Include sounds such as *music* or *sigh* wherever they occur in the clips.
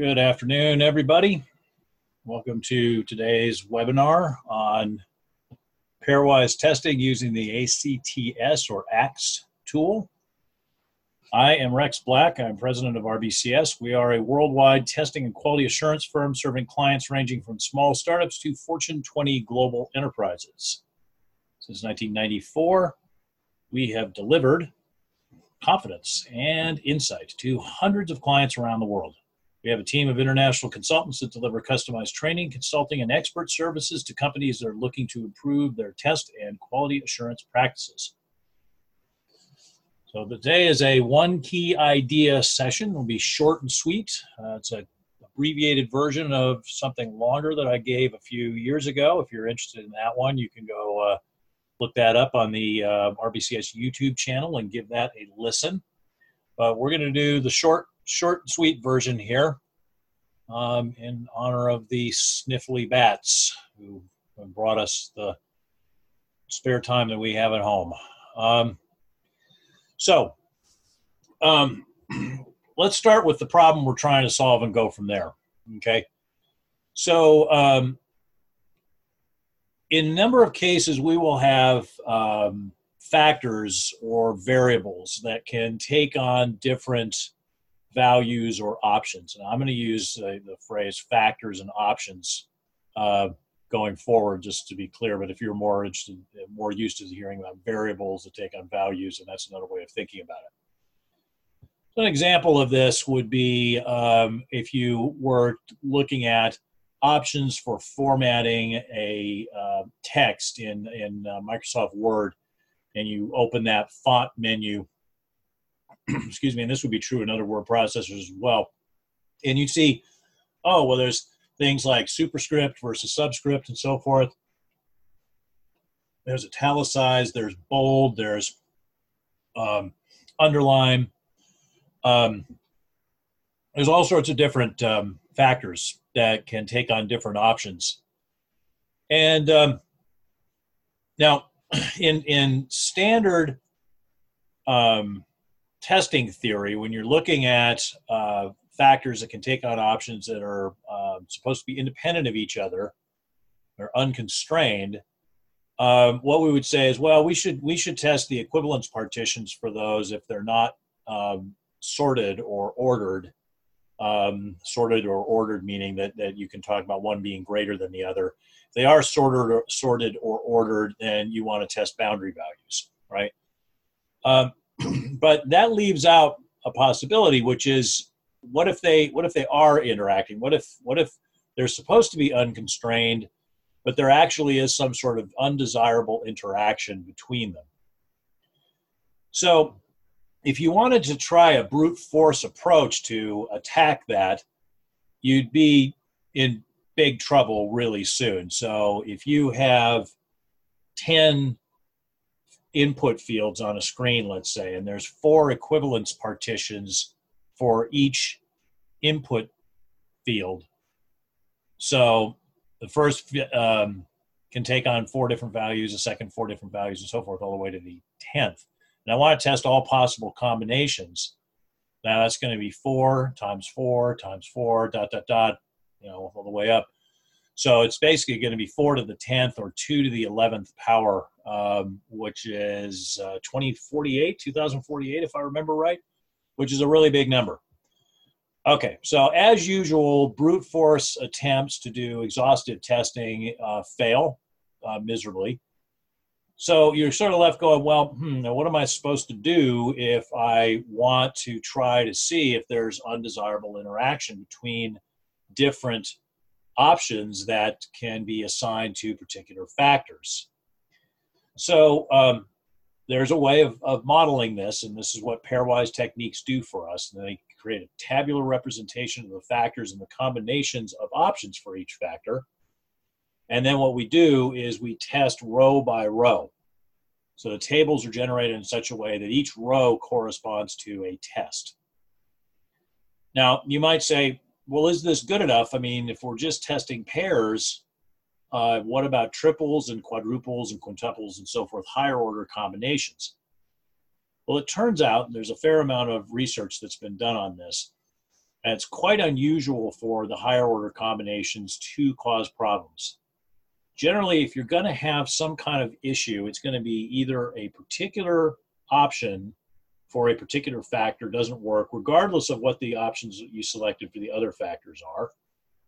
Good afternoon, everybody. Welcome to today's webinar on pairwise testing using the ACTS or ACTS tool. I am Rex Black. I'm president of RBCS. We are a worldwide testing and quality assurance firm serving clients ranging from small startups to Fortune 20 global enterprises. Since 1994, we have delivered confidence and insight to hundreds of clients around the world. We have a team of international consultants that deliver customized training, consulting, and expert services to companies that are looking to improve their test and quality assurance practices. So today is a one key idea session. It'll be short and sweet. Uh, it's a abbreviated version of something longer that I gave a few years ago. If you're interested in that one, you can go uh, look that up on the uh, RBCS YouTube channel and give that a listen. But we're going to do the short short and sweet version here um, in honor of the sniffly bats who brought us the spare time that we have at home. Um, so, um, *clears throat* let's start with the problem we're trying to solve and go from there. Okay. So, um, in a number of cases, we will have um, factors or variables that can take on different values or options. And I'm going to use uh, the phrase factors and options uh, going forward, just to be clear. But if you're more interested, more used to hearing about variables that take on values, and that's another way of thinking about it. So an example of this would be um, if you were looking at options for formatting a uh, text in in uh, Microsoft Word, and you open that font menu *clears throat* excuse me, and this would be true in other word processors as well. And you'd see, oh, well, there's things like superscript versus subscript and so forth. There's italicized, there's bold, there's um, underline. Um, there's all sorts of different um, factors that can take on different options. And um, now, *clears throat* in in standard um, testing theory, when you're looking at uh, factors that can take on options that are uh, supposed to be independent of each other or unconstrained, um, what we would say is, well, we should we should test the equivalence partitions for those if they're not um, sorted or ordered. Um, sorted or ordered meaning that, that you can talk about one being greater than the other. If they are sorted or sorted or ordered, then you want to test boundary values, right? *clears throat* But that leaves out a possibility, which is what if they what if they are interacting? What if what if they're supposed to be unconstrained, but there actually is some sort of undesirable interaction between them? So if you wanted to try a brute force approach to attack that, you'd be in big trouble really soon. So if you have 10 input fields on a screen, let's say, and there's four equivalence partitions for each input field. So the first um, can take on four different values, the second four different values, and so forth, all the way to the 10th. And I want to test all possible combinations. Now that's going to be four times four times four, dot, dot, dot, you know, all the way up. So it's basically going to be four to the 10th or two to the 11th power, um, which is uh, 2048, 2048, if I remember right, which is a really big number. Okay, so as usual, brute force attempts to do exhaustive testing uh, fail uh, miserably. So you're sort of left going, well, hmm, what am I supposed to do if I want to try to see if there's undesirable interaction between different options that can be assigned to particular factors. So um, there's a way of, of modeling this, and this is what pairwise techniques do for us. And they create a tabular representation of the factors and the combinations of options for each factor. And then what we do is we test row by row. So the tables are generated in such a way that each row corresponds to a test. Now, you might say, well, is this good enough? I mean, if we're just testing pairs, uh, what about triples and quadruples and quintuples and so forth, higher order combinations? Well, it turns out there's a fair amount of research that's been done on this And it's quite unusual for the higher order combinations to cause problems. Generally, if you're going to have some kind of issue, it's going to be either a particular option for a particular factor doesn't work, regardless of what the options that you selected for the other factors are.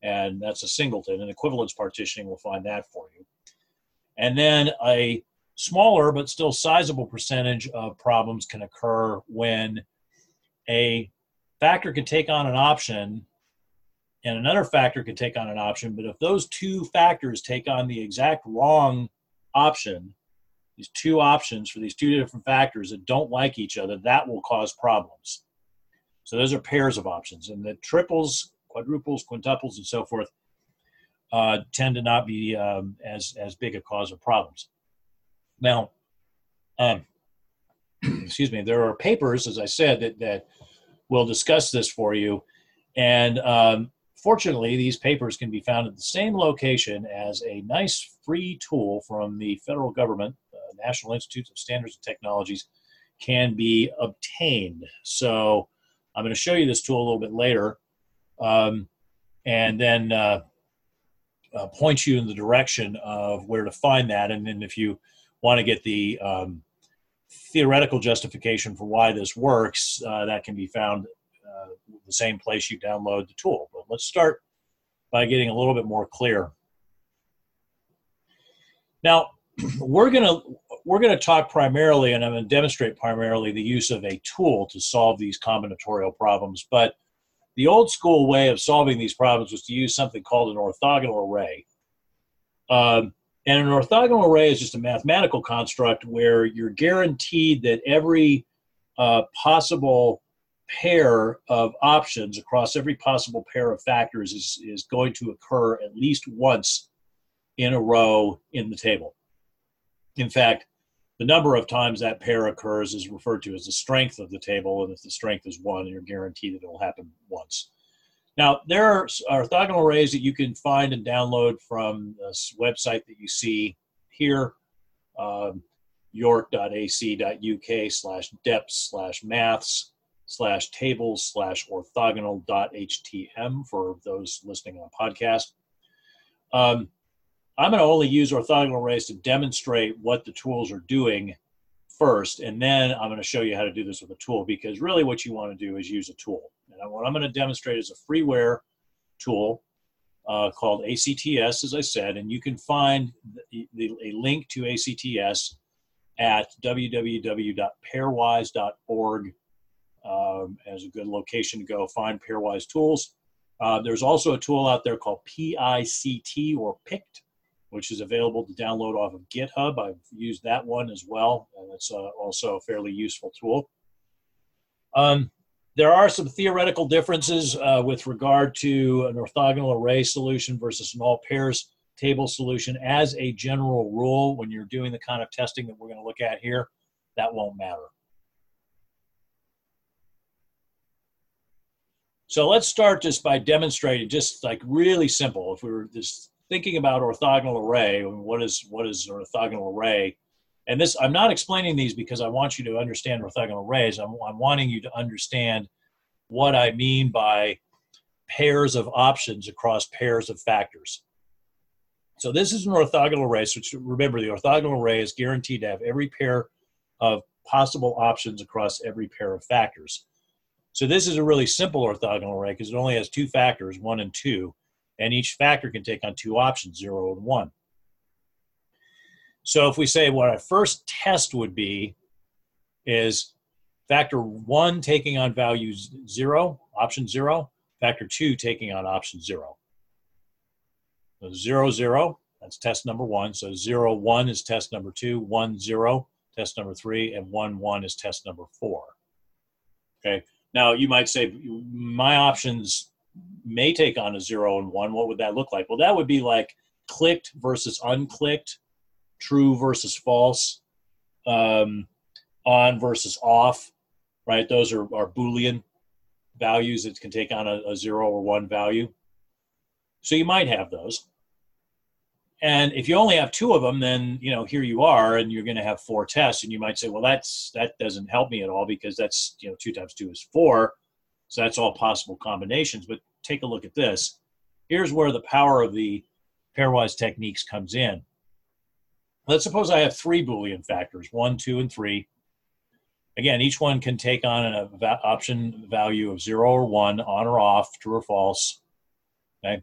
And that's a singleton, and equivalence partitioning will find that for you. And then a smaller but still sizable percentage of problems can occur when a factor can take on an option and another factor can take on an option. But if those two factors take on the exact wrong option, these two options for these two different factors that don't like each other, that will cause problems. So those are pairs of options. And the triples, quadruples, quintuples, and so forth uh, tend to not be um, as, as big a cause of problems. Now, um, *clears throat* excuse me, there are papers, as I said, that, that will discuss this for you. And um, fortunately, these papers can be found at the same location as a nice free tool from the federal government National Institutes of Standards and Technologies can be obtained. So I'm going to show you this tool a little bit later um, and then uh, uh, point you in the direction of where to find that. And then if you want to get the um, theoretical justification for why this works, uh, that can be found uh, the same place you download the tool. But let's start by getting a little bit more clear. Now, *clears throat* we're going to we're going to talk primarily, and I'm going to demonstrate primarily the use of a tool to solve these combinatorial problems. But the old school way of solving these problems was to use something called an orthogonal array. Um, and an orthogonal array is just a mathematical construct where you're guaranteed that every uh, possible pair of options across every possible pair of factors is, is going to occur at least once in a row in the table. In fact, the number of times that pair occurs is referred to as the strength of the table, and if the strength is one, you're guaranteed that it will happen once. Now, there are orthogonal arrays that you can find and download from this website that you see here, um, york.ac.uk slash deps slash maths slash tables slash orthogonal.htm for those listening on podcast. Um, I'm going to only use orthogonal arrays to demonstrate what the tools are doing first, and then I'm going to show you how to do this with a tool because really what you want to do is use a tool. And what I'm going to demonstrate is a freeware tool uh, called ACTS, as I said, and you can find the, the, a link to ACTS at www.pairwise.org um, as a good location to go find pairwise tools. Uh, there's also a tool out there called PICT or PICT, which is available to download off of GitHub. I've used that one as well, and it's uh, also a fairly useful tool. Um, there are some theoretical differences uh, with regard to an orthogonal array solution versus an all pairs table solution. As a general rule, when you're doing the kind of testing that we're going to look at here, that won't matter. So let's start just by demonstrating, just like really simple. If we were just thinking about orthogonal array, what is what is an orthogonal array? And this, I'm not explaining these because I want you to understand orthogonal arrays. I'm, I'm wanting you to understand what I mean by pairs of options across pairs of factors. So this is an orthogonal array. So remember, the orthogonal array is guaranteed to have every pair of possible options across every pair of factors. So this is a really simple orthogonal array because it only has two factors, one and two and each factor can take on two options, zero and one. So if we say what our first test would be is factor one taking on value zero, option zero, factor two taking on option zero. So zero, zero, that's test number one. So zero, one is test number two, one, zero, test number three, and one, one is test number four. Okay. Now you might say my options may take on a zero and one, what would that look like? Well, that would be like clicked versus unclicked, true versus false, um, on versus off, right? Those are, are Boolean values that can take on a, a zero or one value. So you might have those. And if you only have two of them, then you know here you are, and you're going to have four tests, and you might say, well, that's that doesn't help me at all because that's you know two times two is four So that's all possible combinations. But take a look at this. Here's where the power of the pairwise techniques comes in. Let's suppose I have three Boolean factors, one, two, and three. Again, each one can take on an option value of zero or one, on or off, true or false. Okay.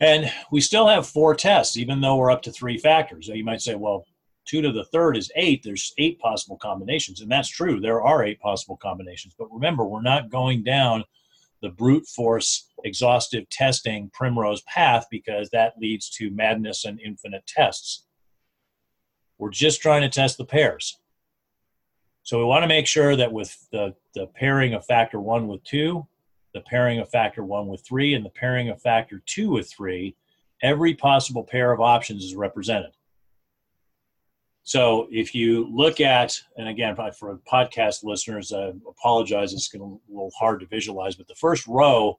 And we still have four tests, even though we're up to three factors. So you might say, well, two to the third is eight. There's eight possible combinations. And that's true. There are eight possible combinations. But remember, we're not going down the brute force exhaustive testing primrose path because that leads to madness and infinite tests. We're just trying to test the pairs. So we want to make sure that with the, the pairing of factor one with two, the pairing of factor one with three, and the pairing of factor two with three, every possible pair of options is represented. So if you look at, and again, for podcast listeners, I apologize, it's going to a little hard to visualize, but the first row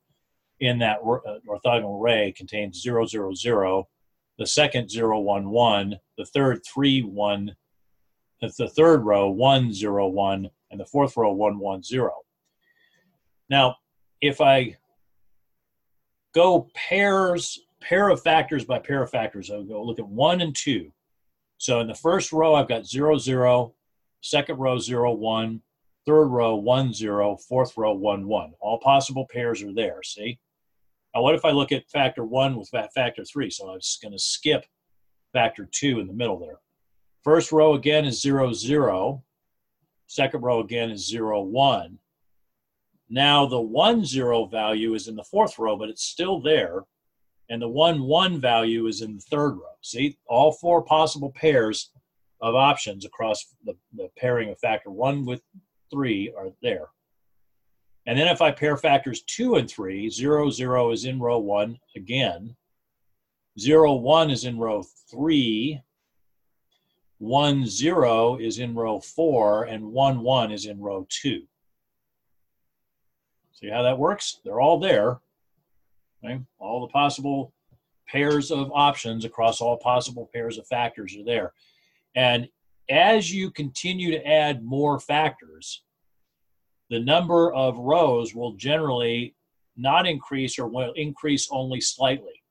in that uh, orthogonal array contains 0, 0, 0, the second 0, 1, 1, the third 3, 1, the third row 1, 0, 1, and the fourth row 1, 1, 0. Now, if I go pairs, pair of factors by pair of factors, I'll go look at 1 and 2 so in the first row, I've got 0, 0, second row, 0, 1, third row, 1, 0, fourth row, 1, 1. All possible pairs are there, see? Now, what if I look at factor 1 with factor 3? So I'm just going to skip factor 2 in the middle there. First row again is 0, 0. Second row again is 0, 1. Now the 1, 0 value is in the fourth row, but it's still there and the 1 1 value is in the third row. See, all four possible pairs of options across the, the pairing of factor 1 with 3 are there. And then if I pair factors 2 and 3, 0, 0 is in row 1 again. 0, 1 is in row 3. 1, 0 is in row 4. And 1, 1 is in row 2. See how that works? They're all there. All the possible pairs of options across all possible pairs of factors are there. And as you continue to add more factors, the number of rows will generally not increase or will increase only slightly.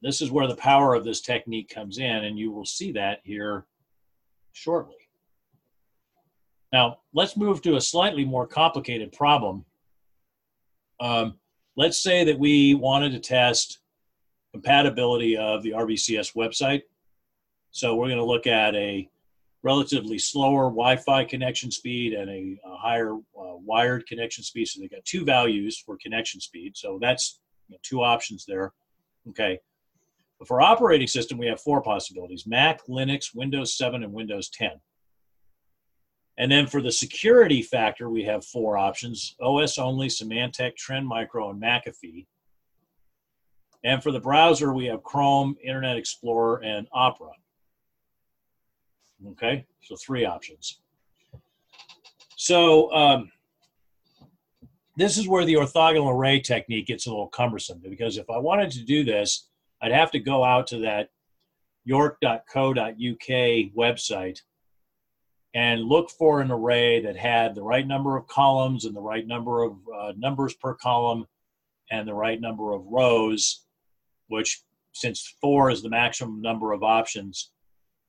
This is where the power of this technique comes in, and you will see that here shortly. Now, let's move to a slightly more complicated problem. Um, let's say that we wanted to test compatibility of the RBCS website. So we're going to look at a relatively slower Wi-Fi connection speed and a, a higher uh, wired connection speed. So they got two values for connection speed. So that's you know, two options there. Okay. But for operating system, we have four possibilities: Mac, Linux, Windows 7, and Windows 10. And then for the security factor, we have four options OS only, Symantec, Trend Micro, and McAfee. And for the browser, we have Chrome, Internet Explorer, and Opera. Okay, so three options. So um, this is where the orthogonal array technique gets a little cumbersome because if I wanted to do this, I'd have to go out to that york.co.uk website and look for an array that had the right number of columns and the right number of uh, numbers per column and the right number of rows, which since four is the maximum number of options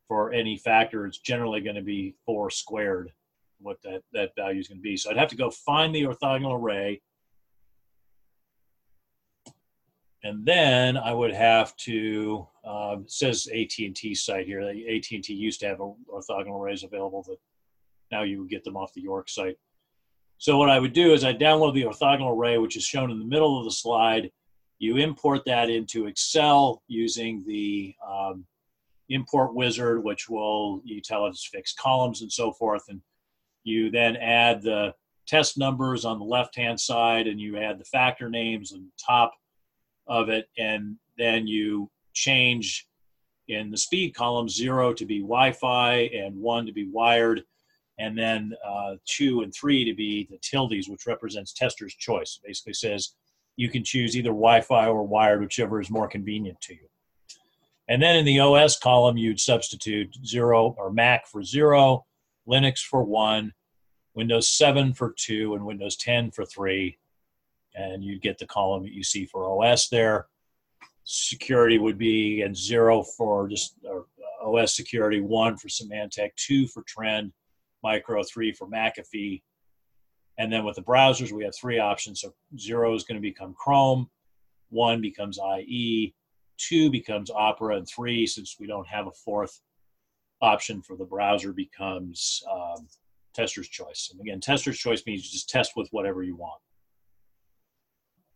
for any factor, it's generally going to be four squared, what that, that value is going to be. So I'd have to go find the orthogonal array. And then I would have to um, says AT&T site here. AT&T used to have orthogonal arrays available, but now you would get them off the York site. So what I would do is I download the orthogonal array, which is shown in the middle of the slide. You import that into Excel using the um, import wizard, which will you tell it it's fixed columns and so forth, and you then add the test numbers on the left-hand side, and you add the factor names on top of it, and then you change in the speed column zero to be Wi-Fi and one to be wired, and then uh, two and three to be the tildes, which represents tester's choice. It basically says you can choose either Wi-Fi or wired, whichever is more convenient to you. And then in the OS column, you'd substitute zero or Mac for zero, Linux for one, Windows 7 for 2, and Windows 10 for 3. And you'd get the column that you see for OS there. Security would be at 0 for just OS security, 1 for Symantec, 2 for Trend, Micro, 3 for McAfee. And then with the browsers, we have three options. So 0 is going to become Chrome, 1 becomes IE, 2 becomes Opera, and 3, since we don't have a fourth option for the browser, becomes um, tester's choice. And again, tester's choice means you just test with whatever you want.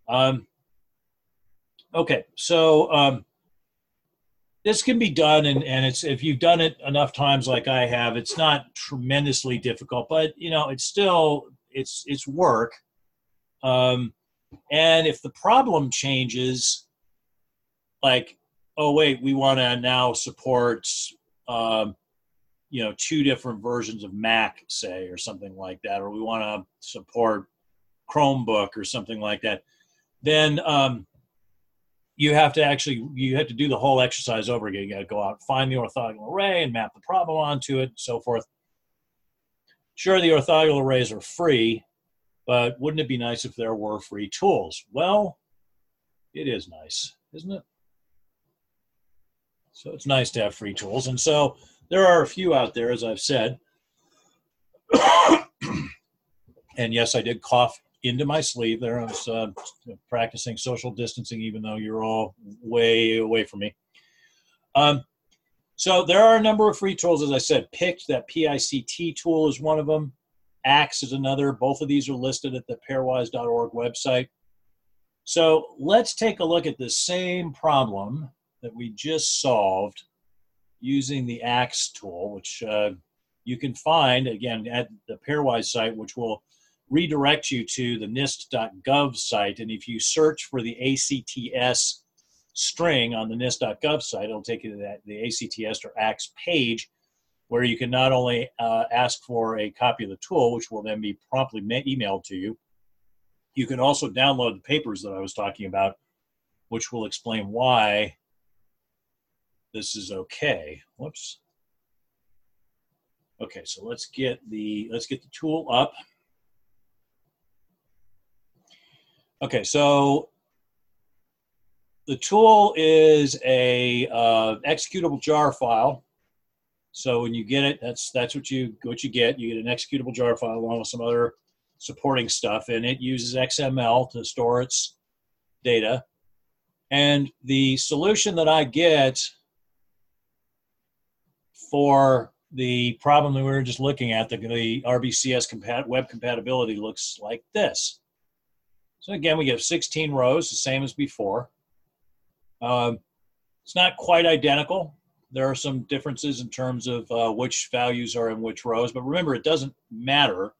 Um, okay, so um, this can be done, and, and it's if you've done it enough times like I have, it's not tremendously difficult, but you know, it's still it's it's work. Um, and if the problem changes, like, oh wait, we want to now support um, you know two different versions of mac say or something like that or we want to support chromebook or something like that then um, you have to actually you have to do the whole exercise over again. You got to go out find the orthogonal array and map the problem onto it and so forth. Sure the orthogonal arrays are free but wouldn't it be nice if there were free tools? Well it is nice isn't it? So it's nice to have free tools. And so there are a few out there, as I've said. *coughs* and yes, I did cough into my sleeve there. I was uh, practicing social distancing, even though you're all way away from me. Um, so there are a number of free tools, as I said. PICT, that P-I-C-T tool is one of them. ACTS is another. Both of these are listed at the pairwise.org website. So let's take a look at the same problem that we just solved using the ACTS tool, which uh, you can find again at the Pairwise site, which will redirect you to the NIST.gov site. And if you search for the ACTS string on the NIST.gov site, it'll take you to that, the ACTS or ACTS page where you can not only uh, ask for a copy of the tool, which will then be promptly emailed to you, you can also download the papers that I was talking about, which will explain why this is okay. Whoops. Okay, so let's get the let's get the tool up. Okay, so the tool is a uh, executable jar file. So when you get it, that's that's what you what you get. You get an executable jar file along with some other supporting stuff, and it uses XML to store its data. And the solution that I get for the problem that we were just looking at, the, the RBCS compat- web compatibility looks like this. So again, we have 16 rows, the same as before. Um, it's not quite identical. There are some differences in terms of uh, which values are in which rows, but remember, it doesn't matter.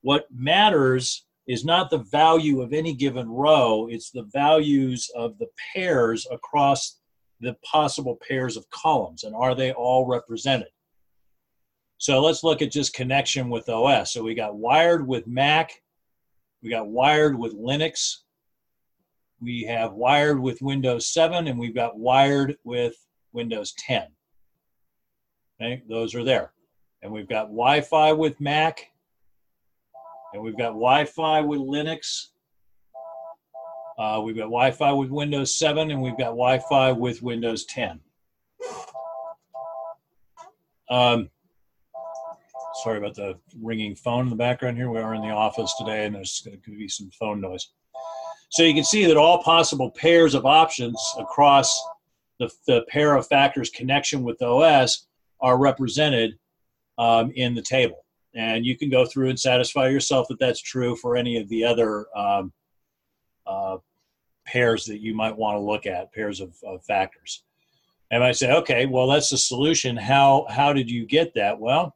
What matters is not the value of any given row, it's the values of the pairs across the possible pairs of columns and are they all represented? So let's look at just connection with OS. So we got wired with Mac, we got wired with Linux, we have wired with Windows 7, and we've got wired with Windows 10. Okay, those are there. And we've got Wi Fi with Mac, and we've got Wi Fi with Linux, uh, we've got Wi-Fi with Windows 7 and we've got Wi-Fi with Windows 10. Um, sorry about the ringing phone in the background here. We are in the office today and there's going to be some phone noise. So you can see that all possible pairs of options across the, the pair of factors connection with the OS are represented um, in the table. And you can go through and satisfy yourself that that's true for any of the other um, uh, pairs that you might want to look at, pairs of, of factors. And I say, okay, well, that's the solution. How, how did you get that? Well,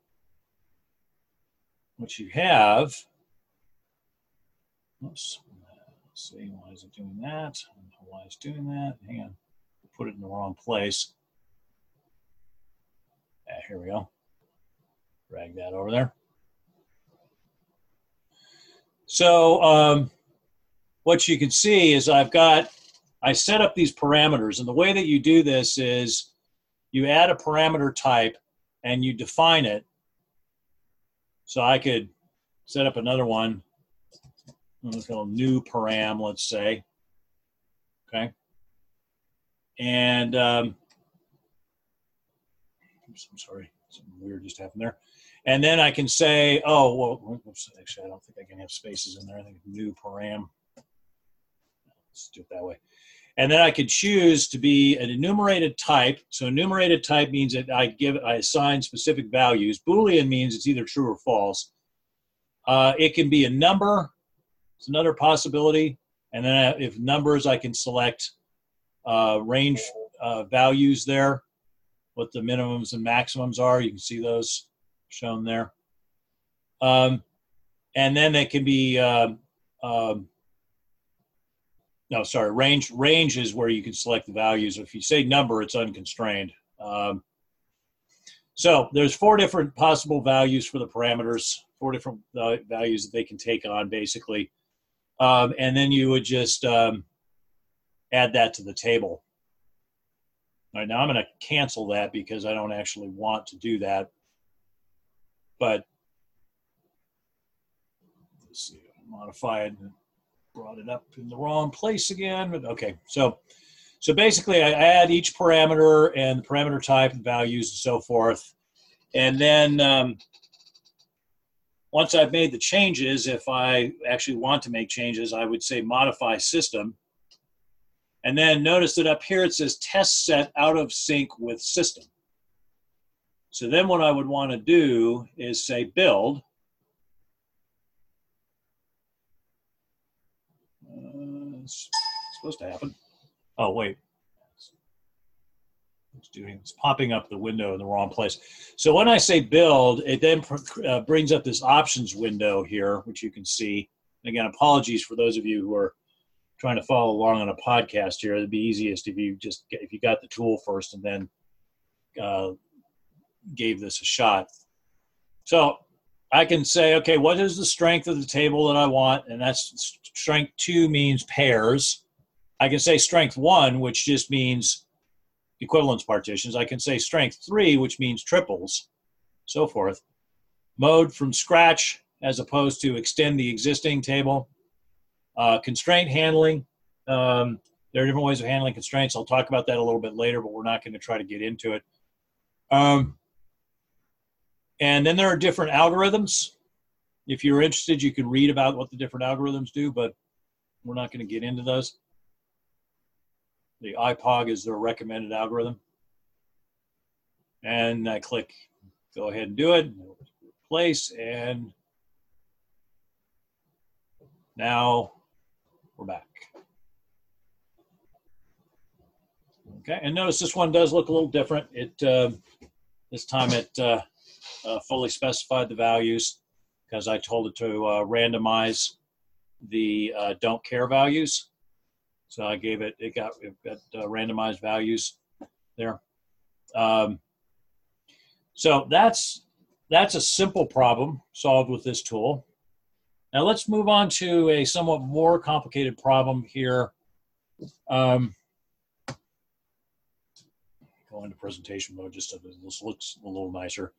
what you have, oops, let's see, why is it doing that? why it's doing that. Hang on, put it in the wrong place. Yeah, here we go. Drag that over there. So, um, what you can see is I've got, I set up these parameters. And the way that you do this is you add a parameter type and you define it. So I could set up another one. Let's go new param, let's say. Okay. And um, oops, I'm sorry, something weird just happened there. And then I can say, oh, well, oops, actually, I don't think I can have spaces in there. I think new param. Let's do it that way. And then I could choose to be an enumerated type. So enumerated type means that I give I assign specific values. Boolean means it's either true or false. Uh, it can be a number. It's another possibility. And then if numbers, I can select uh, range uh, values there, what the minimums and maximums are. You can see those shown there. Um, and then they can be um, um, no, sorry, range range is where you can select the values. If you say number, it's unconstrained. Um, so there's four different possible values for the parameters, four different uh, values that they can take on, basically. Um, and then you would just um, add that to the table. All right, now I'm going to cancel that because I don't actually want to do that. But let's see, modify it brought it up in the wrong place again. But okay, so so basically, I add each parameter and the parameter type and values and so forth, and then um, once I've made the changes, if I actually want to make changes, I would say modify system. And then notice that up here it says test set out of sync with system. So then what I would want to do is say build it's supposed to happen. Oh, wait. It's doing it's popping up the window in the wrong place. So when I say build, it then uh, brings up this options window here, which you can see. Again, apologies for those of you who are trying to follow along on a podcast here. It'd be easiest if you just get, if you got the tool first and then uh, gave this a shot. So I can say, okay, what is the strength of the table that I want? And that's strength two means pairs. I can say strength one, which just means equivalence partitions. I can say strength three, which means triples, so forth. Mode from scratch as opposed to extend the existing table. Uh, constraint handling. Um, there are different ways of handling constraints. I'll talk about that a little bit later, but we're not going to try to get into it. Um, and then there are different algorithms. If you're interested, you can read about what the different algorithms do, but we're not going to get into those. The IPOG is their recommended algorithm. And I click go ahead and do it, replace, and now we're back. Okay, and notice this one does look a little different. It uh, this time it uh, uh, fully specified the values because I told it to uh, randomize the uh, don't care values. So I gave it, it got, it got uh, randomized values there. Um, so that's, that's a simple problem solved with this tool. Now let's move on to a somewhat more complicated problem here. Um, go into presentation mode just so this looks a little nicer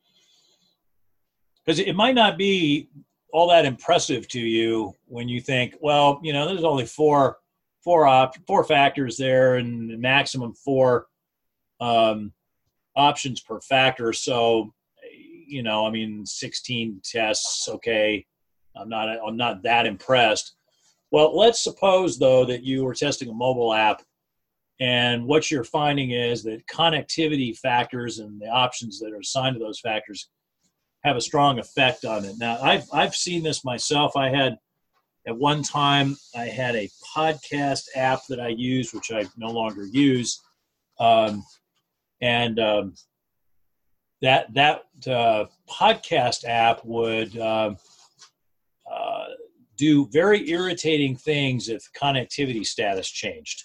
because it might not be all that impressive to you when you think, well, you know, there's only four four op- four factors there and maximum four um, options per factor. So, you know, I mean, 16 tests, okay. I'm not I'm not that impressed. Well, let's suppose though that you were testing a mobile app and what you're finding is that connectivity factors and the options that are assigned to those factors have a strong effect on it. Now, I've I've seen this myself. I had at one time I had a podcast app that I used, which I no longer use, um, and um, that that uh, podcast app would uh, uh, do very irritating things if connectivity status changed.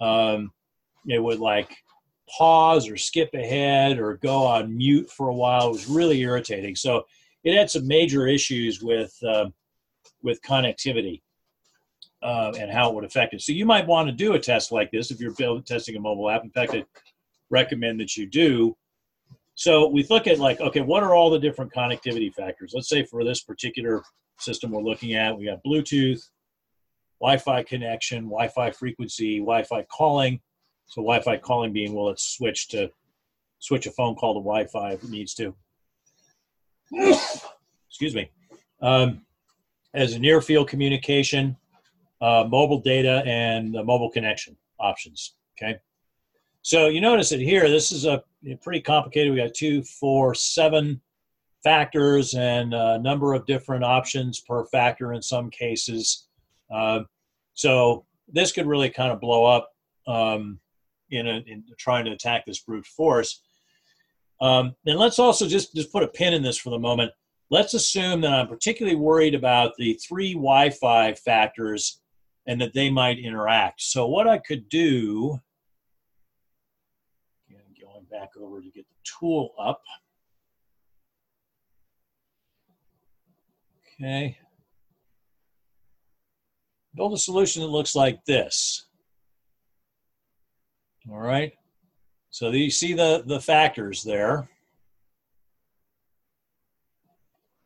Um, it would like pause or skip ahead or go on mute for a while. It was really irritating. So it had some major issues with uh, with connectivity uh, and how it would affect it. So you might want to do a test like this if you're building, testing a mobile app. In fact, I recommend that you do. So we look at like, okay, what are all the different connectivity factors? Let's say for this particular system we're looking at, we got Bluetooth, Wi-Fi connection, Wi-Fi frequency, Wi-Fi calling. So Wi-Fi calling being, well, let's switch to switch a phone call to Wi-Fi if it needs to. *coughs* Excuse me. Um, as a near field communication, uh, mobile data, and the mobile connection options. Okay. So you notice that here, this is a pretty complicated. We got two, four, seven factors and a number of different options per factor in some cases. Uh, so this could really kind of blow up um, in, a, in trying to attack this brute force. Um, and let's also just, just put a pin in this for the moment. Let's assume that I'm particularly worried about the three Wi-Fi factors and that they might interact. So what I could do, going back over to get the tool up. Okay. Build a solution that looks like this. All right. So you see the, the factors there.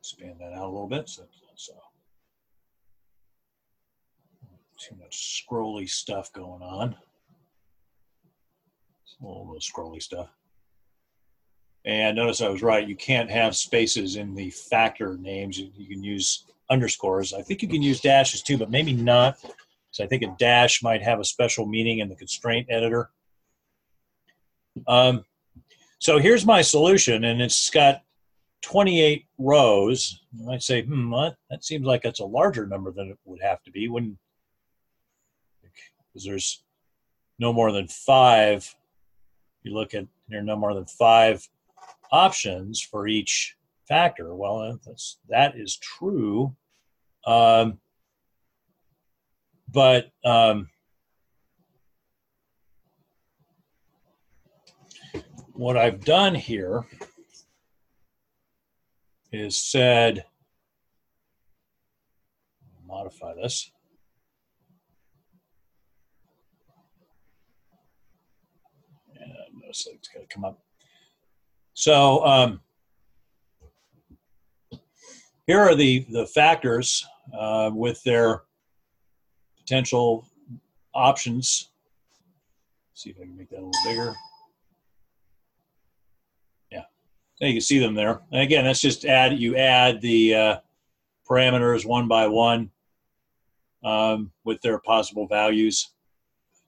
Expand that out a little bit. So, so too much scrolly stuff going on. A little scrolly stuff. And notice I was right. You can't have spaces in the factor names. You, can use underscores. I think you can use dashes too, but maybe not. Because I think a dash might have a special meaning in the constraint editor. Um, so here's my solution, and it's got 28 rows. You might say, hmm, what? that seems like it's a larger number than it would have to be. When because there's no more than five. You look at there are no more than five options for each factor. Well, that's that is true, um, but um, what I've done here is said, modify this. And notice it's got to come up. So um, here are the, the factors uh, with their potential options. See if I can make that a little bigger. You can see them there. And again, that's just add, you add the uh, parameters one by one um, with their possible values.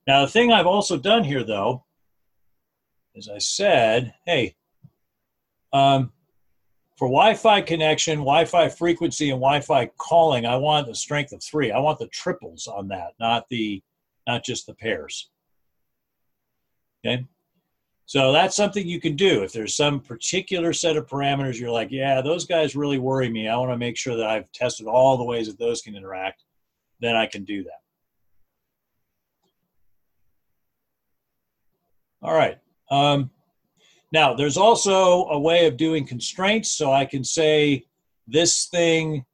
Now, the thing I've also done here, though, is I said, hey, um, for Wi-Fi connection, Wi-Fi frequency, and Wi-Fi calling, I want the strength of three. I want the triples on that, not the, not just the pairs. Okay. So that's something you can do. If there's some particular set of parameters you're like, yeah, those guys really worry me. I want to make sure that I've tested all the ways that those can interact, then I can do that. All right. Um, now, there's also a way of doing constraints. So I can say this thing,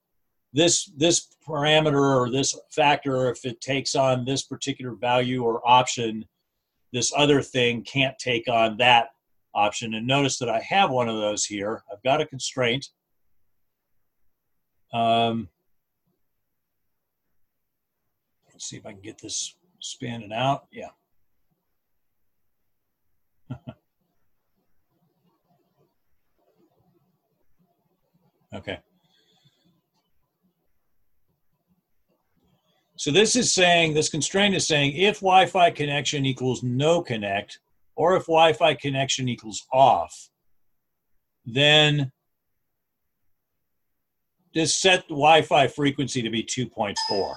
this, this parameter or this factor, if it takes on this particular value or option, this other thing can't take on that option. And notice that I have one of those here. I've got a constraint. Um, let's see if I can get this spanning out. Yeah. *laughs* okay. So this is saying, this constraint is saying if Wi-Fi connection equals no connect, or if Wi-Fi connection equals off, then just set the Wi-Fi frequency to be 2.4.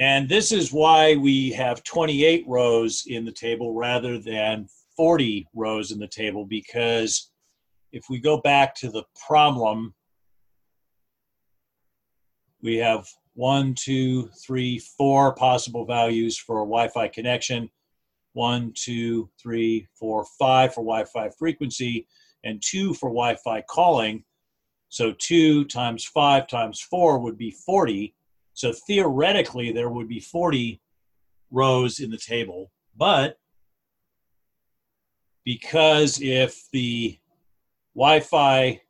And this is why we have 28 rows in the table rather than 40 rows in the table, because if we go back to the problem we have one, two, three, four possible values for a Wi-Fi connection, one, two, three, four, five for Wi-Fi frequency, and two for Wi-Fi calling. So two times five times four would be 40. So theoretically, there would be 40 rows in the table, but because if the Wi-Fi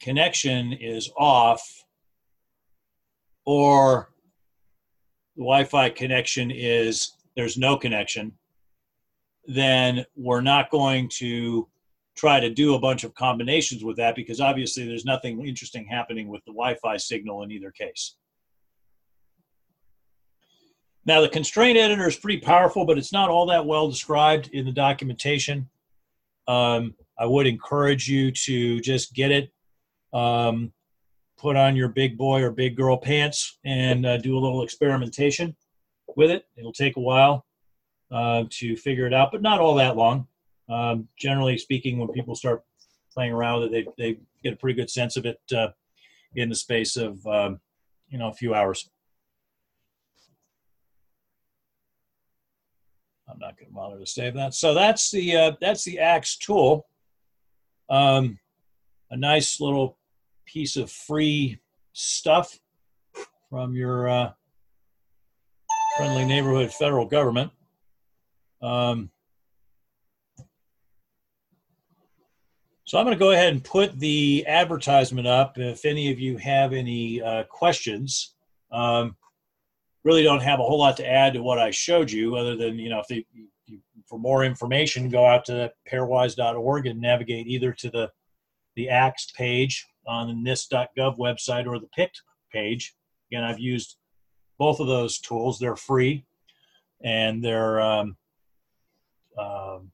connection is off or the Wi-Fi connection is there's no connection, then we're not going to try to do a bunch of combinations with that because obviously there's nothing interesting happening with the Wi-Fi signal in either case. Now the constraint editor is pretty powerful, but it's not all that well described in the documentation. Um, I would encourage you to just get it, um, put on your big boy or big girl pants and uh, do a little experimentation with it. It'll take a while uh, to figure it out, but not all that long. Um, generally speaking, when people start playing around with it, they, they get a pretty good sense of it uh, in the space of um, you know a few hours. I'm not going to bother to save that. So that's the uh, that's the ACTS tool. Um, a nice little piece of free stuff from your uh, friendly neighborhood federal government. Um, so I'm going to go ahead and put the advertisement up. If any of you have any uh, questions, um, really don't have a whole lot to add to what I showed you, other than you know if they, you, for more information, go out to pairwise.org and navigate either to the the ACTS page on the NIST.gov website or the PICT page. Again, I've used both of those tools. They're free, and they're um, um,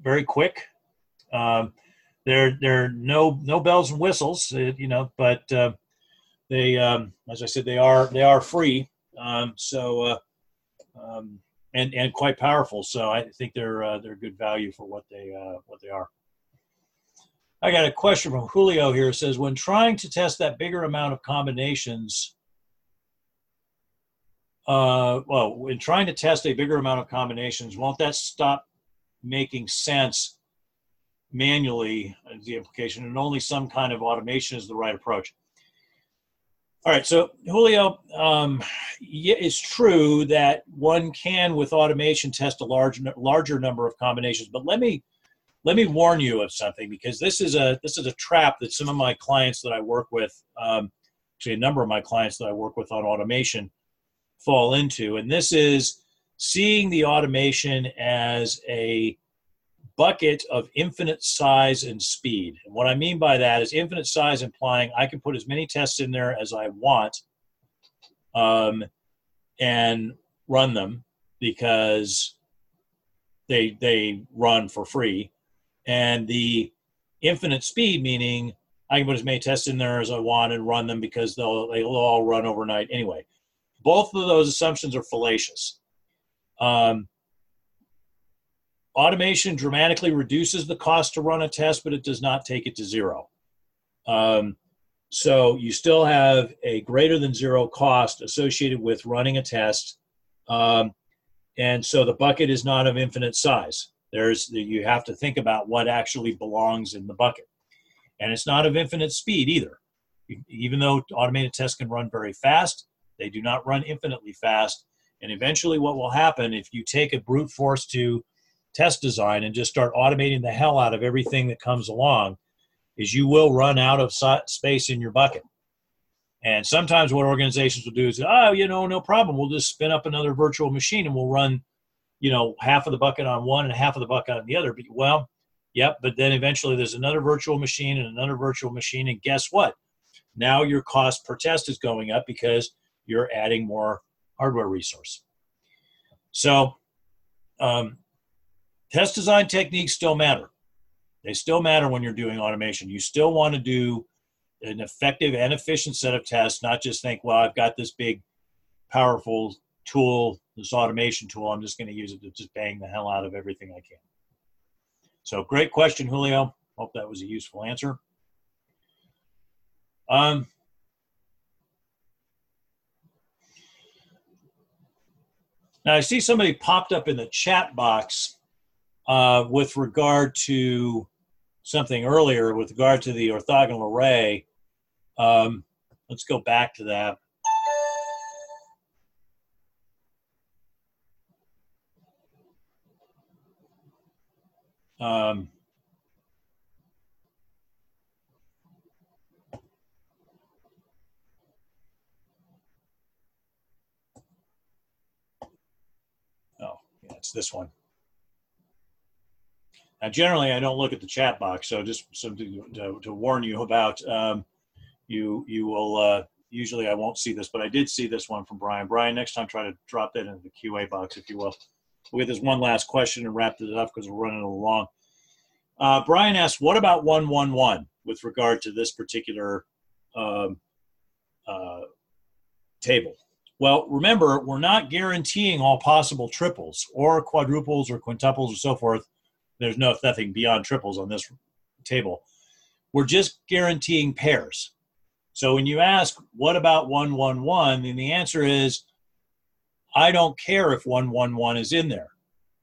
very quick. Um, they're they're no no bells and whistles, uh, you know, but uh, they, um, as I said, they are they are free. Um, so uh, um, and and quite powerful. So I think they're uh, they're good value for what they uh, what they are. I got a question from Julio here. It says when trying to test that bigger amount of combinations. Uh, well, when trying to test a bigger amount of combinations, won't that stop making sense manually? The implication, and only some kind of automation is the right approach. All right, so Julio, um, it's true that one can, with automation, test a large, larger number of combinations. But let me let me warn you of something because this is a this is a trap that some of my clients that I work with, um, actually a number of my clients that I work with on automation, fall into, and this is seeing the automation as a bucket of infinite size and speed. And what I mean by that is infinite size implying I can put as many tests in there as I want um, and run them because they they run for free. And the infinite speed meaning I can put as many tests in there as I want and run them because they'll they'll all run overnight anyway. Both of those assumptions are fallacious. Um, Automation dramatically reduces the cost to run a test, but it does not take it to zero. Um, so you still have a greater than zero cost associated with running a test. Um, and so the bucket is not of infinite size. There's you have to think about what actually belongs in the bucket. And it's not of infinite speed either. Even though automated tests can run very fast, they do not run infinitely fast. And eventually, what will happen if you take a brute force to test design and just start automating the hell out of everything that comes along is you will run out of space in your bucket. And sometimes what organizations will do is, oh, you know, no problem. We'll just spin up another virtual machine and we'll run, you know, half of the bucket on one and half of the bucket on the other. But, Well, yep, but then eventually there's another virtual machine and another virtual machine. And guess what? Now your cost per test is going up because you're adding more hardware resource. So um, test design techniques still matter. They still matter when you're doing automation. You still want to do an effective and efficient set of tests, not just think, well, I've got this big, powerful tool, this automation tool. I'm just going to use it to just bang the hell out of everything I can. So, great question, Julio. Hope that was a useful answer. Um, now, I see somebody popped up in the chat box uh, with regard to something earlier, with regard to the orthogonal array, um, let's go back to that. Um, oh, yeah, it's this one. Now, generally, I don't look at the chat box, so just something to, to warn you about. Um, you you will uh, usually I won't see this, but I did see this one from Brian. Brian, next time try to drop that into the QA box, if you will. We have this one last question and wrap it up because we're running a little long. Uh, Brian asks, "What about one one one with regard to this particular um, uh, table?" Well, remember, we're not guaranteeing all possible triples or quadruples or quintuples or so forth. There's no nothing beyond triples on this table. We're just guaranteeing pairs. So when you ask, what about 111? Then the answer is, I don't care if 111 is in there.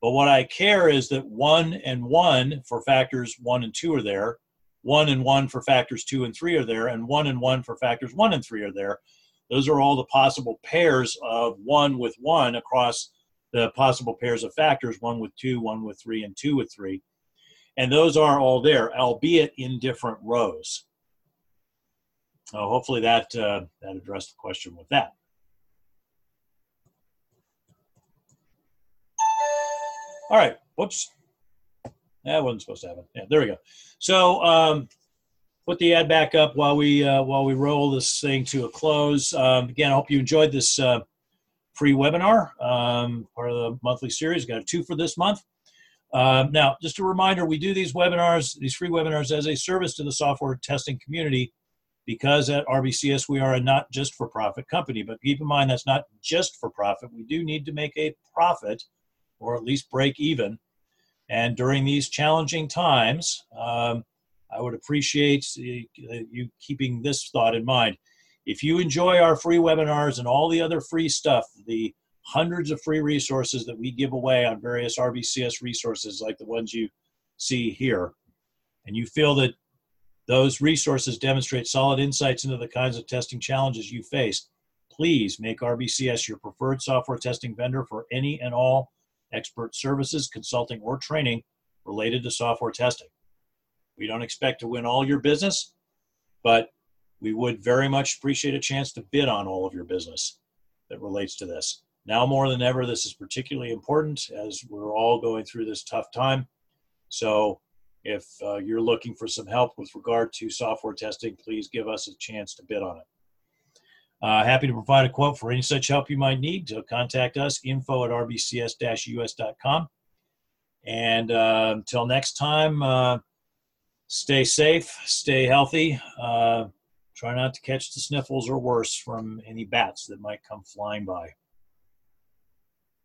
But what I care is that 1 and 1 for factors 1 and 2 are there, 1 and 1 for factors 2 and 3 are there, and 1 and 1 for factors 1 and 3 are there. Those are all the possible pairs of 1 with 1 across the possible pairs of factors 1 with 2, 1 with 3, and 2 with 3. And those are all there, albeit in different rows. So hopefully that uh, that addressed the question with that. All right. Whoops. That wasn't supposed to happen. Yeah, there we go. So um, put the ad back up while we uh, while we roll this thing to a close. Um, again, I hope you enjoyed this uh, free webinar, um, part of the monthly series. Got two for this month. Um, now, just a reminder, we do these webinars, these free webinars, as a service to the software testing community because at RBCS we are a not just for profit company. But keep in mind that's not just for profit. We do need to make a profit or at least break even. And during these challenging times, um, I would appreciate you keeping this thought in mind. If you enjoy our free webinars and all the other free stuff, the hundreds of free resources that we give away on various RBCS resources like the ones you see here, and you feel that those resources demonstrate solid insights into the kinds of testing challenges you face. Please make RBCS your preferred software testing vendor for any and all expert services, consulting, or training related to software testing. We don't expect to win all your business, but we would very much appreciate a chance to bid on all of your business that relates to this. Now more than ever, this is particularly important as we're all going through this tough time. So if uh, you're looking for some help with regard to software testing, please give us a chance to bid on it. Uh, happy to provide a quote for any such help you might need. So contact us, info at rbcs-us.com. And uh, until next time, uh, stay safe, stay healthy. Uh, try not to catch the sniffles or worse from any bats that might come flying by.